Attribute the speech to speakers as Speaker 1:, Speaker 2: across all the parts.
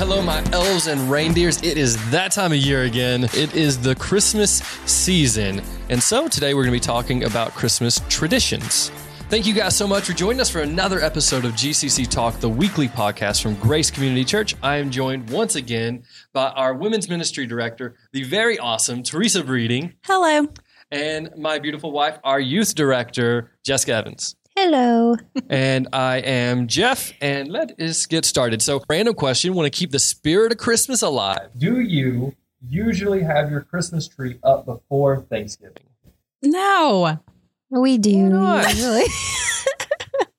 Speaker 1: hello, my elves and reindeers. It is that time of year again. It is the Christmas season. And so today we're going to be talking about Christmas traditions. Thank you guys so much for joining us for another episode of GCC Talk, the weekly podcast from Grace Community Church. I am joined once again by our women's ministry director, the very awesome Teresa Breeding,
Speaker 2: Hello.
Speaker 1: and my beautiful wife, our youth director, Jessica Evans.
Speaker 2: Hello.
Speaker 1: and I am Jeff, and let us get started. So, random question want to keep the spirit of Christmas alive. Do you usually have your Christmas tree up before Thanksgiving?
Speaker 3: No.
Speaker 2: We do
Speaker 1: Why not?
Speaker 2: usually.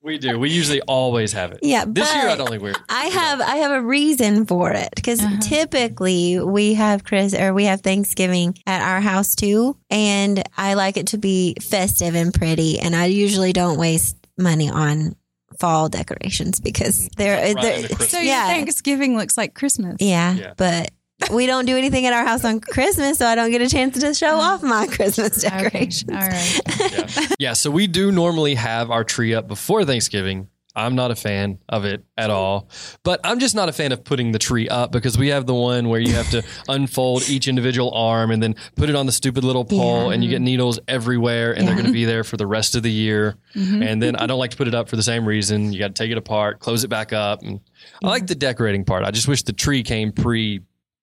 Speaker 1: We do. We usually always have it.
Speaker 2: yeah,
Speaker 1: This year, I
Speaker 2: but
Speaker 1: don't think we're.
Speaker 2: I have I have a reason for it because
Speaker 3: Uh-huh.
Speaker 2: typically we have Chris or we have Thanksgiving at our house too, and I like it to be festive and pretty, and I usually don't waste money on fall decorations because they're,
Speaker 1: Right
Speaker 2: they're
Speaker 1: into
Speaker 3: So
Speaker 2: Yeah.
Speaker 3: your Thanksgiving looks like Christmas.
Speaker 2: yeah,
Speaker 1: Yeah.
Speaker 2: but. We don't do anything at our house on Christmas, so I don't get a chance to show off my Christmas
Speaker 3: Okay.
Speaker 2: decorations.
Speaker 3: All right.
Speaker 1: yeah. yeah, so we do normally have our tree up before Thanksgiving. I'm not a fan of it at all. But I'm just not a fan of putting the tree up because we have the one where you have to unfold each individual arm and then put it on the stupid little pole
Speaker 2: Yeah.
Speaker 1: and you get needles everywhere and they're going to be there for the rest of the year.
Speaker 3: Mhm.
Speaker 1: And then I don't like to put it up for the same reason. You got to take it apart, close it back up. And I like the decorating part. I just wish the tree came pre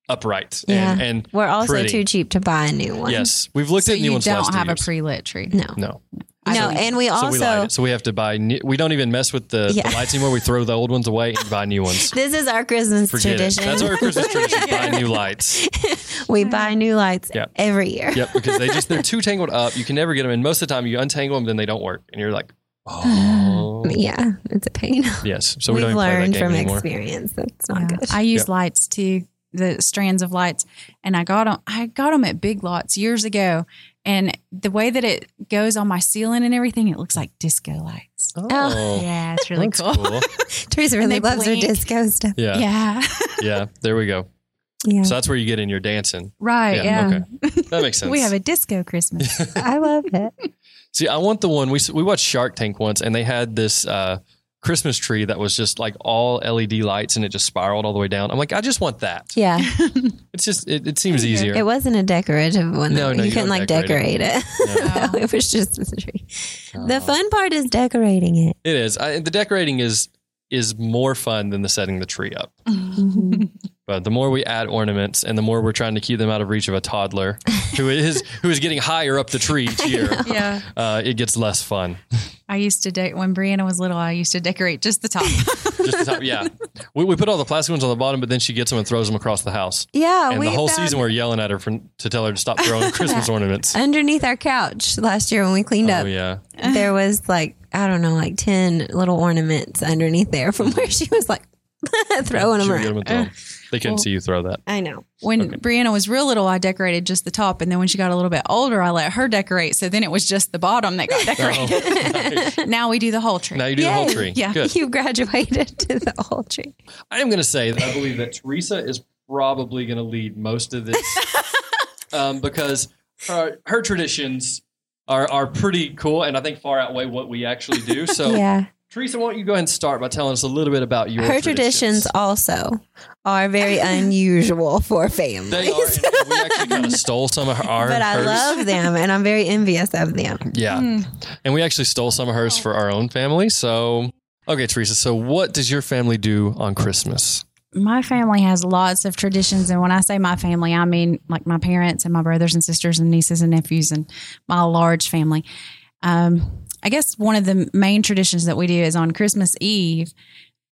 Speaker 1: upright
Speaker 2: Yeah.
Speaker 1: and, and
Speaker 2: We're also
Speaker 1: pretty.
Speaker 2: too cheap to buy a new one.
Speaker 1: yes, we've looked
Speaker 3: So
Speaker 1: at new
Speaker 3: you
Speaker 1: ones. the last
Speaker 3: don't
Speaker 1: two
Speaker 3: have a
Speaker 1: years.
Speaker 3: pre-lit tree.
Speaker 2: No.
Speaker 1: No.
Speaker 3: I
Speaker 2: no,
Speaker 3: don't
Speaker 2: and we
Speaker 1: So
Speaker 2: also
Speaker 1: we. So we have to buy. New, we don't even mess with the,
Speaker 2: Yeah.
Speaker 1: the lights anymore. We throw the old ones away and buy new ones.
Speaker 2: This is our Christmas
Speaker 1: Forget
Speaker 2: tradition.
Speaker 1: it. That's our Christmas tradition. buy new lights.
Speaker 2: we buy new lights
Speaker 1: Yeah.
Speaker 2: every year.
Speaker 1: Yep, because they just they're too tangled up. You can never get them. And most of the time, you untangle them, then they don't work, and you're like, oh,
Speaker 2: Yeah, it's a pain.
Speaker 1: yes. So we
Speaker 2: We've
Speaker 1: don't even play that
Speaker 2: learned
Speaker 1: game
Speaker 2: from
Speaker 1: anymore.
Speaker 2: experience. That's not
Speaker 3: Yeah.
Speaker 2: good.
Speaker 3: I use
Speaker 1: Yep.
Speaker 3: lights too, the strands of lights, and I got them. I got them at Big Lots years ago, and the way that it goes on my ceiling and everything, it looks like disco lights.
Speaker 1: Oh,
Speaker 3: Yeah, it's really cool.
Speaker 1: cool.
Speaker 2: Teresa really loves
Speaker 3: blink.
Speaker 2: her disco stuff.
Speaker 1: Yeah, yeah,
Speaker 3: Yeah,
Speaker 1: There we go.
Speaker 2: Yeah,
Speaker 1: So that's where you get in your dancing.
Speaker 3: right.
Speaker 1: Yeah,
Speaker 3: Yeah,
Speaker 1: okay. That makes sense.
Speaker 3: we have a disco Christmas.
Speaker 2: I love it.
Speaker 1: See, I want the one we we watched Shark Tank once, and they had this uh, Christmas tree that was just like all LED lights, and it just spiraled all the way down. I'm like, I just want that.
Speaker 2: Yeah,
Speaker 1: It's just it, it seems easier.
Speaker 2: it wasn't a decorative one.
Speaker 1: No,
Speaker 2: though.
Speaker 1: no,
Speaker 2: you,
Speaker 1: you
Speaker 2: couldn't like
Speaker 1: decorate
Speaker 2: decorate it.
Speaker 3: No.
Speaker 2: it was just the tree. The
Speaker 1: Oh.
Speaker 2: fun part is decorating it.
Speaker 1: It is. I, the decorating is is more fun than the setting the tree up.
Speaker 2: Mhm.
Speaker 1: But the more we add ornaments, and the more we're trying to keep them out of reach of a toddler who is who is getting higher up the tree each year,
Speaker 3: yeah,
Speaker 1: uh, it gets less fun.
Speaker 3: I used to de- when Brianna was little. I used to decorate just the top.
Speaker 1: Just the top, yeah. We, we put all the plastic ones on the bottom, but then she gets them and throws them across the house.
Speaker 2: Yeah,
Speaker 1: and
Speaker 2: we
Speaker 1: the whole
Speaker 2: found
Speaker 1: season we're yelling at her for, to tell her to stop throwing Christmas ornaments.
Speaker 2: underneath our couch last year when we cleaned
Speaker 1: Oh
Speaker 2: up.
Speaker 1: yeah,
Speaker 2: There was like I don't know, like ten little ornaments underneath there from where she was like throwing them around.
Speaker 1: and throw 'em. They couldn't
Speaker 3: Well-
Speaker 1: see you throw that.
Speaker 2: I know.
Speaker 3: When
Speaker 1: Okay.
Speaker 3: Brianna was real little, I decorated just the top, and then when she got a little bit older, I let her decorate. So then it was just the bottom that got decorated.
Speaker 1: Oh, nice.
Speaker 3: now we do the whole tree.
Speaker 1: Now you do the whole tree.
Speaker 3: Yeah.
Speaker 1: Good.
Speaker 2: You graduated to the whole tree.
Speaker 1: I am going to say that I believe that Teresa is probably going to lead most of this um, because her, her traditions are, are pretty cool and I think far outweigh what we actually do. So,
Speaker 2: yeah.
Speaker 1: Teresa, why don't you go ahead and start by telling us a little bit about your
Speaker 2: Her traditions also are very unusual for families.
Speaker 1: They are, and we actually kind of stole some of her, our,
Speaker 2: but I
Speaker 1: hers.
Speaker 2: love them and I'm very envious of them.
Speaker 1: Yeah.
Speaker 3: Mm.
Speaker 1: And we actually stole some of hers for our own family. So, okay, Teresa. So, what does your family do on Christmas?
Speaker 3: My family has lots of traditions. And when I say my family, I mean like my parents and my brothers and sisters and nieces and nephews and my large family. Um, I guess one of the main traditions that we do is on Christmas Eve,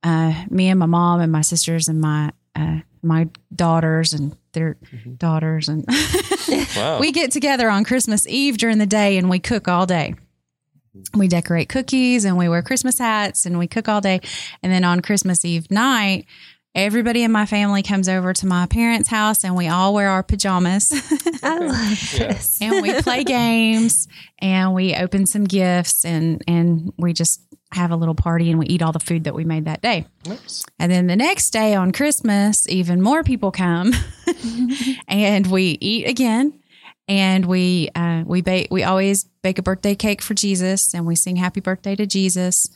Speaker 3: uh, me and my mom and my sisters and my uh, my daughters and their
Speaker 1: Mhm.
Speaker 3: daughters and
Speaker 1: Wow.
Speaker 3: we get together on Christmas Eve during the day and we cook all day. We decorate cookies and we wear Christmas hats and we cook all day. And then on Christmas Eve night, everybody in my family comes over to my parents' house and we all wear our pajamas
Speaker 2: I love this.
Speaker 3: and we play games and we open some gifts and and we just have a little party and we eat all the food that we made that day.
Speaker 1: Nice.
Speaker 3: And then the next day on Christmas, even more people come and we eat again. And we uh, we bake we always bake a birthday cake for Jesus and we sing happy birthday to Jesus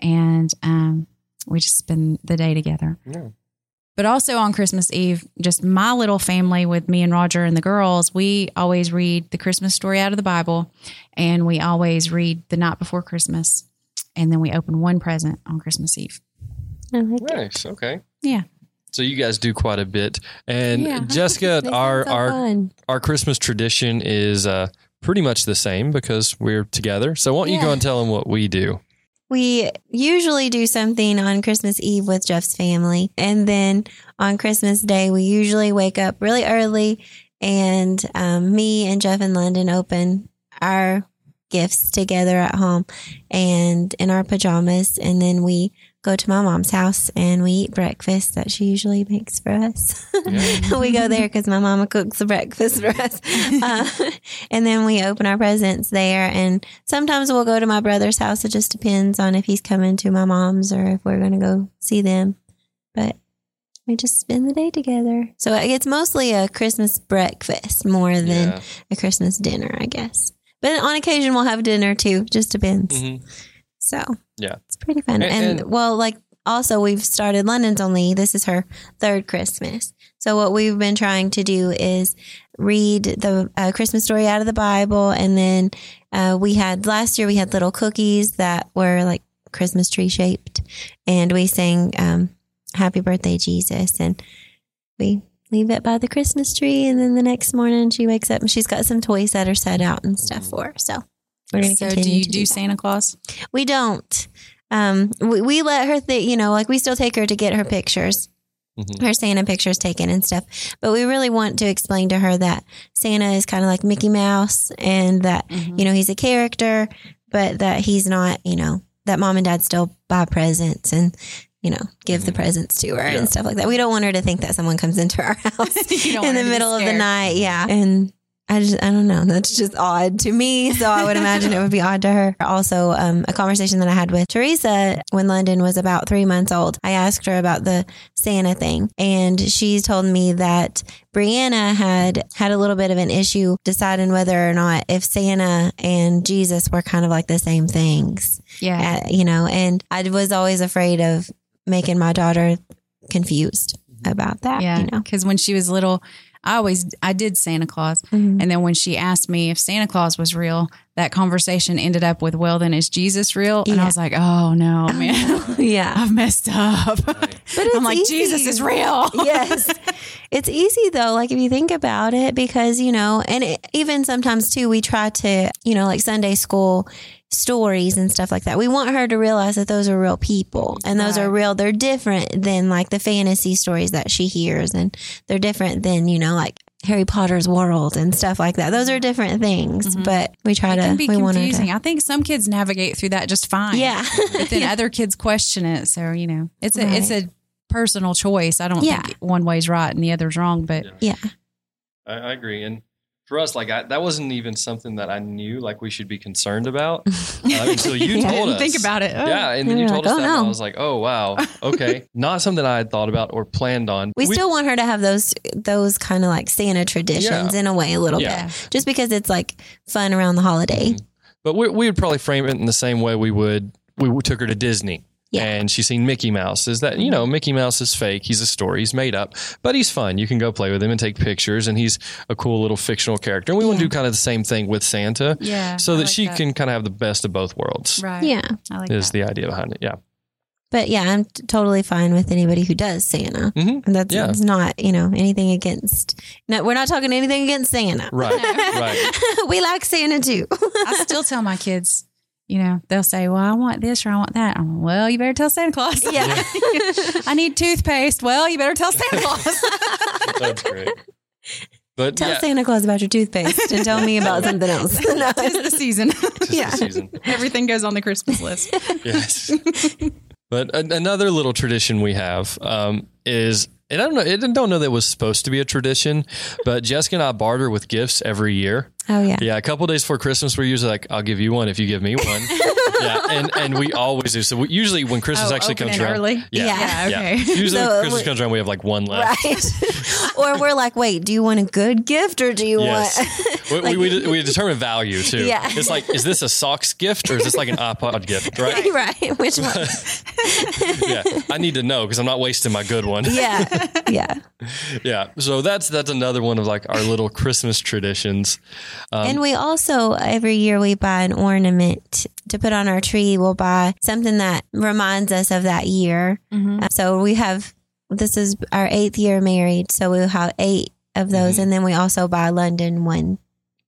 Speaker 3: and um, we just spend the day together.
Speaker 1: Yeah.
Speaker 3: But also on Christmas Eve, just my little family with me and Roger and the girls, we always read the Christmas story out of the Bible and we always read the night before Christmas. And then we open one present on Christmas Eve.
Speaker 2: I like it.
Speaker 1: Nice. Okay.
Speaker 3: Yeah.
Speaker 1: So you guys do quite a bit. And
Speaker 3: Yeah.
Speaker 1: Jessica, our
Speaker 2: so
Speaker 1: our
Speaker 2: fun.
Speaker 1: our Christmas tradition is uh, pretty much the same because we're together. So why don't you go and tell them what we do?
Speaker 2: We usually do something on Christmas Eve with Jeff's family. And then on Christmas Day, we usually wake up really early and um, me and Jeff and London open our gifts together at home and in our pajamas. And then we go to my mom's house and we eat breakfast that she usually makes for us.
Speaker 1: Yeah.
Speaker 2: we go there because my mama cooks the breakfast for us. Uh, and then we open our presents there. And sometimes we'll go to my brother's house. It just depends on if he's coming to my mom's or if we're going to go see them. But we just spend the day together. So it's mostly a Christmas breakfast more than
Speaker 1: Yeah.
Speaker 2: a Christmas dinner, I guess. But on occasion, we'll have dinner too. Just depends.
Speaker 1: Mhm.
Speaker 2: So
Speaker 1: Yeah.
Speaker 2: it's pretty fun.
Speaker 1: And-
Speaker 2: And,
Speaker 1: and-
Speaker 2: well, like also we've started London's only this is her third Christmas. So what we've been trying to do is read the uh, Christmas story out of the Bible, and then uh, we had last year we had little cookies that were like Christmas tree shaped, and we sang um, "Happy Birthday Jesus," and we leave it by the Christmas tree, and then the next morning she wakes up and she's got some toys that are set out and stuff for her. So we're gonna
Speaker 3: So do you
Speaker 2: to
Speaker 3: do
Speaker 2: that.
Speaker 3: Santa Claus?
Speaker 2: We don't. Um, we, we let her think, you know, like we still take her to get her pictures,
Speaker 1: Mhm.
Speaker 2: her Santa pictures taken and stuff. But we really want to explain to her that Santa is kind of like Mickey Mouse and that,
Speaker 3: Mhm.
Speaker 2: you know, he's a character, but that he's not, you know, that mom and dad still buy presents and, you know, give the
Speaker 1: Mhm.
Speaker 2: presents to her
Speaker 1: Yeah.
Speaker 2: and stuff like that. We don't want her to think that someone comes into our house in the
Speaker 3: her to be
Speaker 2: middle of the night. Yeah. And I just, I don't know. That's just odd to me. So I would imagine it would be odd to her. Also, um, a conversation that I had with Teresa when London was about three months old, I asked her about the Santa thing and she told me that Brianna had had a little bit of an issue deciding whether or not if Santa and Jesus were kind of like the same things,
Speaker 3: Yeah.
Speaker 2: uh, you know, and I was always afraid of making my daughter confused about that,
Speaker 3: Yeah.
Speaker 2: you know.
Speaker 3: Because when she was little, I always I did Santa Claus.
Speaker 2: Mhm.
Speaker 3: And then when she asked me if Santa Claus was real, that conversation ended up with, well, then is Jesus real? And
Speaker 2: Yeah.
Speaker 3: I was like, oh no, man,
Speaker 2: yeah.
Speaker 3: I've messed up.
Speaker 2: But
Speaker 3: I'm like,
Speaker 2: easy.
Speaker 3: Jesus is real.
Speaker 2: yes. It's easy though, like if you think about it, because, you know, and it, even sometimes too, we try to, you know, like Sunday school stories and stuff like that. We want her to realize that those are real people and those are real. They're different than like the fantasy stories that she hears and they're different than, you know, like Harry Potter's world and stuff like that. Those are different things,
Speaker 3: Mhm.
Speaker 2: but we try
Speaker 3: It
Speaker 2: to,
Speaker 3: can be
Speaker 2: we
Speaker 3: confusing.
Speaker 2: to.
Speaker 3: I think some kids navigate through that just fine.
Speaker 2: Yeah.
Speaker 3: But then other kids question it. So, you know, it's a, it's a personal choice. I don't
Speaker 2: Yeah.
Speaker 3: think one way's right and the other's wrong, but
Speaker 2: yeah.
Speaker 1: I, I agree. And for us, like I, that wasn't even something that I knew like we should be concerned about uh, until you
Speaker 2: Yeah.
Speaker 1: told us.
Speaker 3: think about it. Oh.
Speaker 1: Yeah, and then you told
Speaker 2: like,
Speaker 1: us
Speaker 2: "Oh,
Speaker 1: that, and I was like, "Oh wow, okay." Not something I had thought about or planned on.
Speaker 2: We, still want her to have those those kind of like Santa traditions
Speaker 1: Yeah.
Speaker 2: in a way, a little
Speaker 1: Yeah.
Speaker 2: bit, just because it's like fun around the holiday.
Speaker 1: but we, we would probably frame it in the same way we would. We took her to Disney.
Speaker 2: Yeah.
Speaker 1: And she's seen Mickey Mouse. Is that, you know, Mickey Mouse is fake. He's a story. He's made up, but he's fun. You can go play with him and take pictures, and he's a cool little fictional character. And we want to do kind of the same thing with Santa
Speaker 3: Yeah.
Speaker 1: so
Speaker 3: I
Speaker 1: that
Speaker 3: like
Speaker 1: she can kind of have the best of both worlds,
Speaker 3: Right.
Speaker 2: Yeah,
Speaker 3: I like
Speaker 1: is
Speaker 3: that.
Speaker 1: the idea behind it. Yeah.
Speaker 2: but yeah, I'm t- totally fine with anybody who does Santa.
Speaker 1: hmm
Speaker 2: And that's,
Speaker 1: Yeah.
Speaker 2: that's not you know anything against. No, we're not talking anything against Santa.
Speaker 1: Right. right.
Speaker 2: we like Santa too.
Speaker 3: I still tell my kids, you know, they'll say, well, I want this or I want that. I'm like, well, you better tell Santa Claus.
Speaker 2: yeah.
Speaker 3: I need toothpaste. Well, you better tell Santa Claus.
Speaker 1: That's great. But
Speaker 2: Tell
Speaker 1: yeah,
Speaker 2: Santa Claus about your toothpaste and tell me about something else. No.
Speaker 3: It's the season.
Speaker 1: just
Speaker 2: yeah.
Speaker 1: the season.
Speaker 3: Everything goes on the Christmas list.
Speaker 1: yes. but a- another little tradition we have um, is, and I don't know, I don't know that it was supposed to be a tradition, but Jessica and I barter with gifts every year.
Speaker 2: Oh yeah.
Speaker 1: Yeah, a couple days before Christmas, we're usually like, "I'll give you one if you give me one." yeah, and and we always do. So we, usually when Christmas
Speaker 3: Oh,
Speaker 1: actually
Speaker 3: open
Speaker 1: comes
Speaker 3: it
Speaker 1: around,
Speaker 3: early?
Speaker 1: yeah,
Speaker 2: Yeah.
Speaker 3: Yeah, okay.
Speaker 1: Usually
Speaker 2: So,
Speaker 1: when Christmas
Speaker 2: we're-
Speaker 1: comes around, we have like one left.
Speaker 2: Right. or we're like, wait, do you want a good gift or do you
Speaker 1: Yes.
Speaker 2: want
Speaker 1: we, we, we determine value too.
Speaker 2: Yeah.
Speaker 1: It's like, is this a socks gift or is this like an iPod gift? Right.
Speaker 2: right? Which one?
Speaker 1: yeah, I need to know because I'm not wasting my good one.
Speaker 2: yeah, yeah.
Speaker 1: Yeah. So that's that's another one of like our little Christmas traditions. Um,
Speaker 2: and we also every year we buy an ornament to put on our tree. We'll buy something that reminds us of that year.
Speaker 3: Mhm.
Speaker 2: Uh, So we have this is our eighth year married, so we'll have eight of those,
Speaker 1: Mhm.
Speaker 2: and then we also buy London one.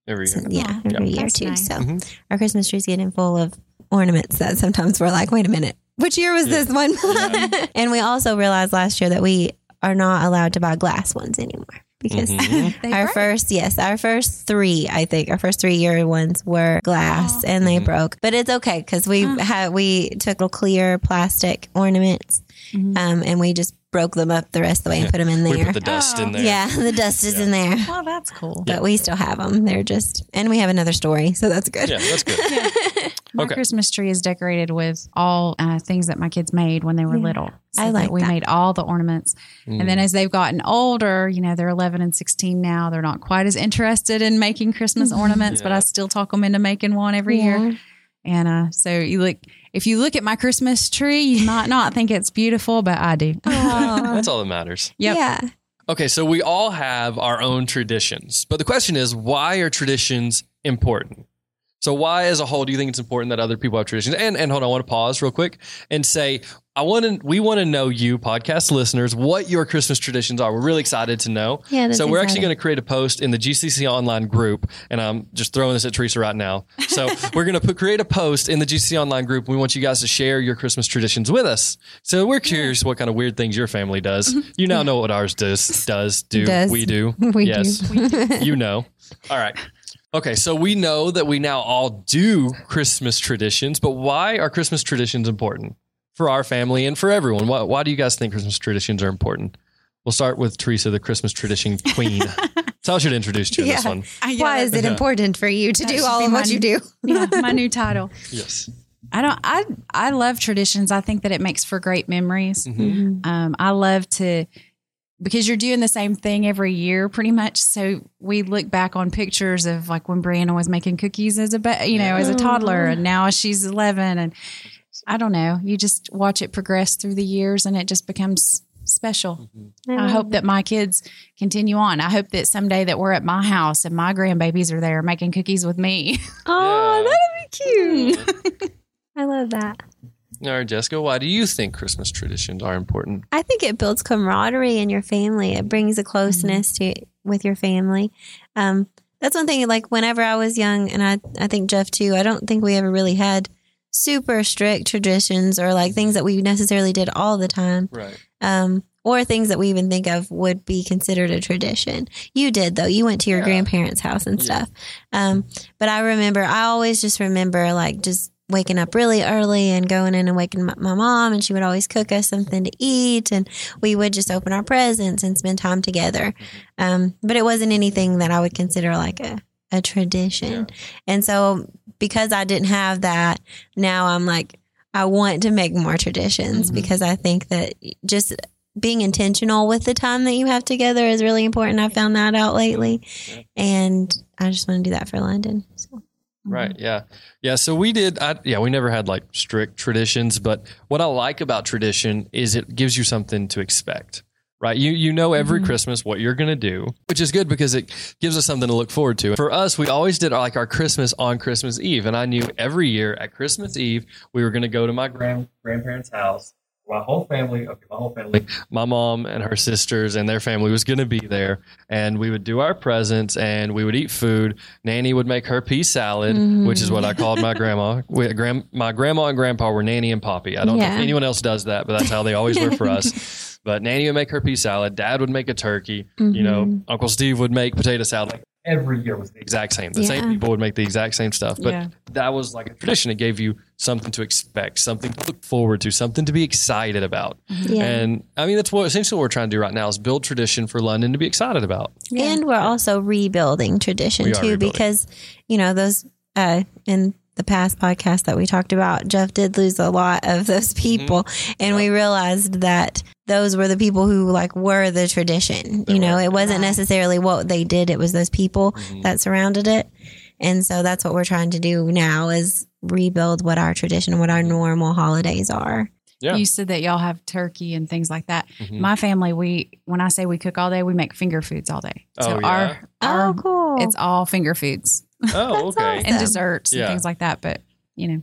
Speaker 1: every
Speaker 2: So,
Speaker 1: year.
Speaker 2: yeah, every year
Speaker 3: That's
Speaker 2: too.
Speaker 3: nice.
Speaker 2: So
Speaker 1: Mhm.
Speaker 2: our Christmas tree's getting full of ornaments that sometimes we're like, wait a minute, which year was
Speaker 1: Yeah.
Speaker 2: this one?
Speaker 1: Yeah.
Speaker 2: and we also realized last year that we are not allowed to buy glass ones anymore because
Speaker 1: Mhm.
Speaker 2: Our
Speaker 3: break.
Speaker 2: first, yes, our first three, I think, our first three year ones were glass
Speaker 3: Aw.
Speaker 2: and they
Speaker 1: Mhm.
Speaker 2: broke. But it's okay because we
Speaker 3: Mm.
Speaker 2: had we took little clear plastic ornaments
Speaker 3: Mhm.
Speaker 2: um, and we just broke them up the rest of the way and put them in
Speaker 1: We
Speaker 2: there.
Speaker 1: put the dust in
Speaker 3: Oh.
Speaker 1: there.
Speaker 2: yeah, the dust is
Speaker 1: Yeah.
Speaker 2: in there,
Speaker 3: Well, that's cool.
Speaker 2: but we still have them. They're just, and we have another story, so that's good.
Speaker 1: Yeah, that's good.
Speaker 3: My
Speaker 1: Okay.
Speaker 3: Christmas tree is decorated with all uh, things that my kids made when they were
Speaker 2: Yeah.
Speaker 3: little.
Speaker 2: I
Speaker 3: that
Speaker 2: like
Speaker 3: we
Speaker 2: that.
Speaker 3: made all the ornaments.
Speaker 1: Mm.
Speaker 3: And then as they've gotten older, you know, they're 11 and 16 now. They're not quite as interested in making Christmas ornaments, but I still talk them into making one every year. And uh, so you look, if you look at my Christmas tree, you might not think it's beautiful, but I do.
Speaker 1: That's all that matters.
Speaker 3: Yep.
Speaker 2: Yeah.
Speaker 1: Okay, so we all have our own traditions, but the question is, why are traditions important? So, why, as a whole, do you think it's important that other people have traditions? And and hold on, I want to pause real quick and say, I want to, we want to know you, podcast listeners, what your Christmas traditions are. We're really excited to know.
Speaker 2: Yeah.
Speaker 1: so we're actually going to create a post in the GCC online group, and I'm just throwing this at Teresa right now. So we're going to put create a post in the GCC online group. We want you guys to share your Christmas traditions with us. So we're curious what kind of weird things your family does. Mm-hmm. You now mm-hmm. know what ours does. Does do
Speaker 2: Does.
Speaker 1: we do?
Speaker 2: We
Speaker 1: yes,
Speaker 2: do.
Speaker 1: you know. All right. Okay, so we know that we now all do Christmas traditions, but why are Christmas traditions important for our family and for everyone? Why, why do you guys think Christmas traditions are important? We'll start with Teresa, the Christmas tradition queen. Tell us you to introduce you in this
Speaker 2: Yeah.
Speaker 1: one.
Speaker 2: Why is it
Speaker 1: Yeah.
Speaker 2: important for you to
Speaker 3: That
Speaker 2: do all of what
Speaker 3: my-
Speaker 2: you do?
Speaker 3: yeah, my new title.
Speaker 1: Yes.
Speaker 3: I don't. I I love traditions. I think that it makes for great memories.
Speaker 1: Mhm.
Speaker 3: Um, I love to because you're doing the same thing every year, pretty much. So we look back on pictures of like when Brianna was making cookies as a ba- you know as a toddler, and now she's 11, and I don't know. You just watch it progress through the years, and it just becomes special. Mm-hmm. I hope that my kids continue on. I hope that someday that we're at my house and my grandbabies are there making cookies with me.
Speaker 2: Oh,
Speaker 1: Yeah.
Speaker 2: that'd be cute. I love that.
Speaker 1: All right, Jessica, why do you think Christmas traditions are important?
Speaker 2: I think it builds camaraderie in your family. It brings a closeness to with your family. Um, that's one thing. Like whenever I was young, and I I think Jeff too. I don't think we ever really had super strict traditions or like things that we necessarily did all the time.
Speaker 1: Right.
Speaker 2: Um, or things that we even think of would be considered a tradition. You did though. You went to your
Speaker 1: Yeah.
Speaker 2: grandparents' house and
Speaker 1: Yeah.
Speaker 2: stuff. Um, but I remember, I always just remember like just waking up really early and going in and waking my, my mom, and she would always cook us something to eat, and we would just open our presents and spend time together. Um, but it wasn't anything that I would consider like a a tradition. And so because I didn't have that, now I'm like I want to make more traditions
Speaker 1: Mhm.
Speaker 2: because I think that just being intentional with the time that you have together is really important. I found that out lately.
Speaker 1: Yeah.
Speaker 2: And I just want to do that for London. So.
Speaker 1: Right. Yeah. Yeah. So we did. I, yeah, we never had like strict traditions, but what I like about tradition is it gives you something to expect. Right. You you know every
Speaker 3: Mhm.
Speaker 1: Christmas what you're gonna do, which is good because it gives us something to look forward to. For us, we always did like our Christmas on Christmas Eve, and I knew every year at Christmas Eve we were gonna go to my grand grandparents' house. My whole family, okay, my whole family, my mom and her sisters and their family was going to be there, and we would do our presents and we would eat food. Nanny would make her pea salad,
Speaker 2: Mhm.
Speaker 1: which is what I called my grandma. We, grand, my grandma and grandpa were Nanny and Poppy. I don't know if anyone else does that, but that's how they always were for us. But Nanny would make her pea salad. Dad would make a turkey. You know,
Speaker 2: Mhm.
Speaker 1: Uncle Steve would make potato salad. Like every year was the exact same. The same people would make the exact same stuff. But
Speaker 3: Yeah.
Speaker 1: that was like a tradition. It gave you something to expect, something to look forward to, something to be excited about.
Speaker 2: Yeah.
Speaker 1: And I mean, that's what essentially what we're trying to do right now is build tradition for London to be excited about.
Speaker 2: And we're also rebuilding tradition
Speaker 1: We
Speaker 2: too,
Speaker 1: rebuilding.
Speaker 2: because you know those uh, in the past podcast that we talked about, Jeff did lose a lot of those people, and we realized that those were the people who like were the tradition.
Speaker 1: They
Speaker 2: you know,
Speaker 1: were.
Speaker 2: it wasn't
Speaker 3: Right.
Speaker 2: necessarily what they did; it was those people
Speaker 1: Mhm.
Speaker 2: that surrounded it. And so that's what we're trying to do now is rebuild what our tradition, what our normal holidays are.
Speaker 1: Yeah.
Speaker 3: You said that y'all have turkey and things like that.
Speaker 1: Mhm.
Speaker 3: My family, we when I say we cook all day, we make finger foods all day. So
Speaker 1: Oh, yeah?
Speaker 3: our our
Speaker 2: Oh, cool.
Speaker 3: it's all finger foods
Speaker 1: Oh, okay.
Speaker 2: That's
Speaker 3: and desserts
Speaker 1: Yeah.
Speaker 3: and things like that. But you know,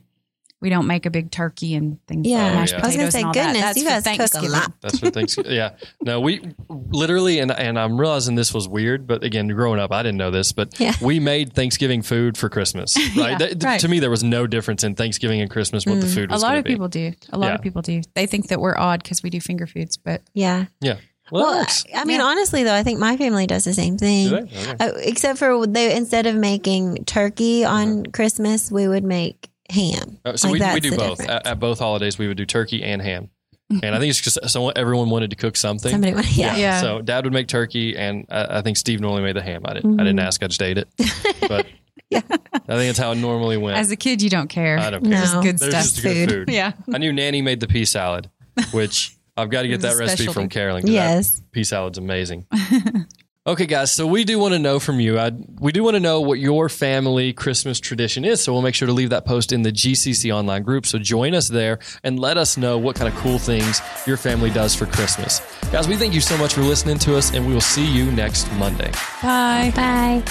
Speaker 3: we don't make a big turkey and things.
Speaker 2: yeah.
Speaker 1: Oh,
Speaker 3: mashed
Speaker 1: yeah.
Speaker 2: I was going to
Speaker 3: potatoes
Speaker 2: say,
Speaker 3: and all that.
Speaker 2: goodness,
Speaker 3: That's
Speaker 2: you
Speaker 3: for
Speaker 2: guys cook a lot.
Speaker 1: That's what Thanksgiving. yeah. No, we literally, and and I'm realizing this was weird, but again, growing up, I didn't know this, but
Speaker 2: Yeah.
Speaker 1: we made Thanksgiving food for Christmas. Right?
Speaker 3: Yeah,
Speaker 1: That-
Speaker 3: right.
Speaker 1: To me, there was no difference in Thanksgiving and Christmas what the
Speaker 2: Mm.
Speaker 1: food
Speaker 3: A
Speaker 1: was.
Speaker 3: lot
Speaker 1: gonna
Speaker 3: of
Speaker 1: be.
Speaker 3: people do. A lot
Speaker 1: Yeah.
Speaker 3: of people do. They think that we're odd because we do finger foods, but
Speaker 2: Yeah.
Speaker 1: Yeah. Well,
Speaker 2: Well,
Speaker 1: works.
Speaker 2: I mean,
Speaker 3: Yeah.
Speaker 2: honestly, though, I think my family does the same thing.
Speaker 1: Okay.
Speaker 2: Uh, except for they, instead of making turkey on Christmas, we would make ham.
Speaker 1: Uh, so
Speaker 2: Like,
Speaker 1: we, we do both. At, at both holidays, we would do turkey and ham. And I think it's because someone, everyone wanted to cook something.
Speaker 2: Somebody, would- yeah.
Speaker 3: Yeah.
Speaker 1: So dad would make turkey, and I, I think Steve normally made the ham. I didn't. I didn't ask. I just ate it. But
Speaker 2: Yeah.
Speaker 1: I think it's how it normally went.
Speaker 3: as a kid, you don't care.
Speaker 1: I don't care.
Speaker 2: No.
Speaker 3: Just good
Speaker 1: There's
Speaker 3: stuff.
Speaker 1: just good
Speaker 2: Food.
Speaker 1: food.
Speaker 3: Yeah.
Speaker 1: I knew Nanny made the pea salad, which I've got to get that recipe from
Speaker 3: Carolyn.
Speaker 1: Carolyn. 'cause that
Speaker 2: Yes.
Speaker 1: pea salad's amazing. okay, guys. So we do want to know from you. I, we do want to know what your family Christmas tradition is. So we'll make sure to leave that post in the GCC online group. So join us there and let us know what kind of cool things your family does for Christmas. Guys, we thank you so much for listening to us, and we will see you next Monday.
Speaker 3: Bye.
Speaker 2: Bye.